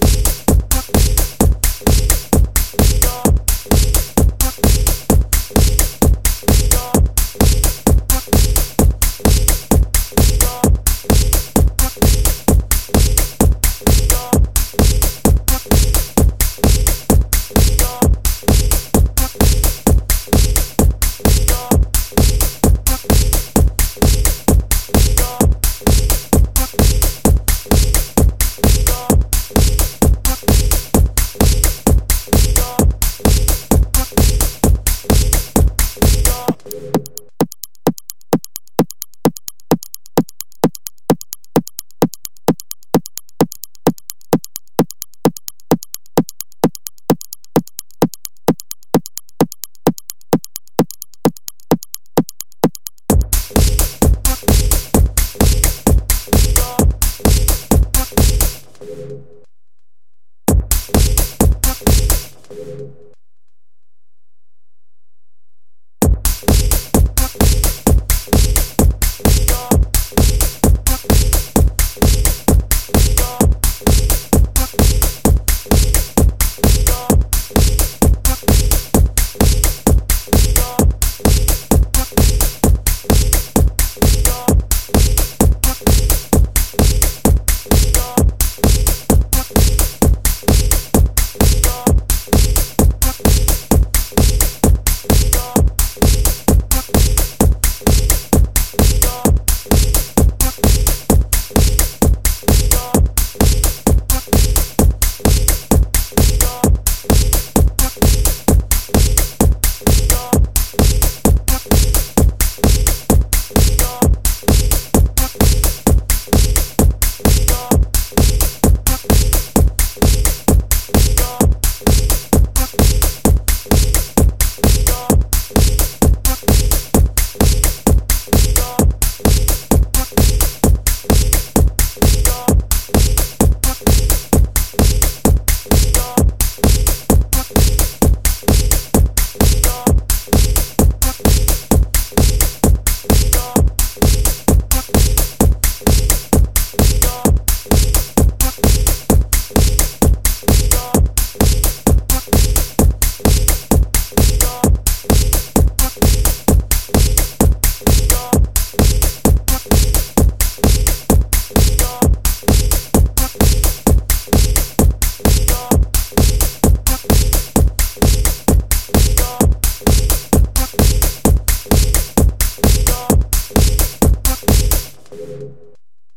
Bye.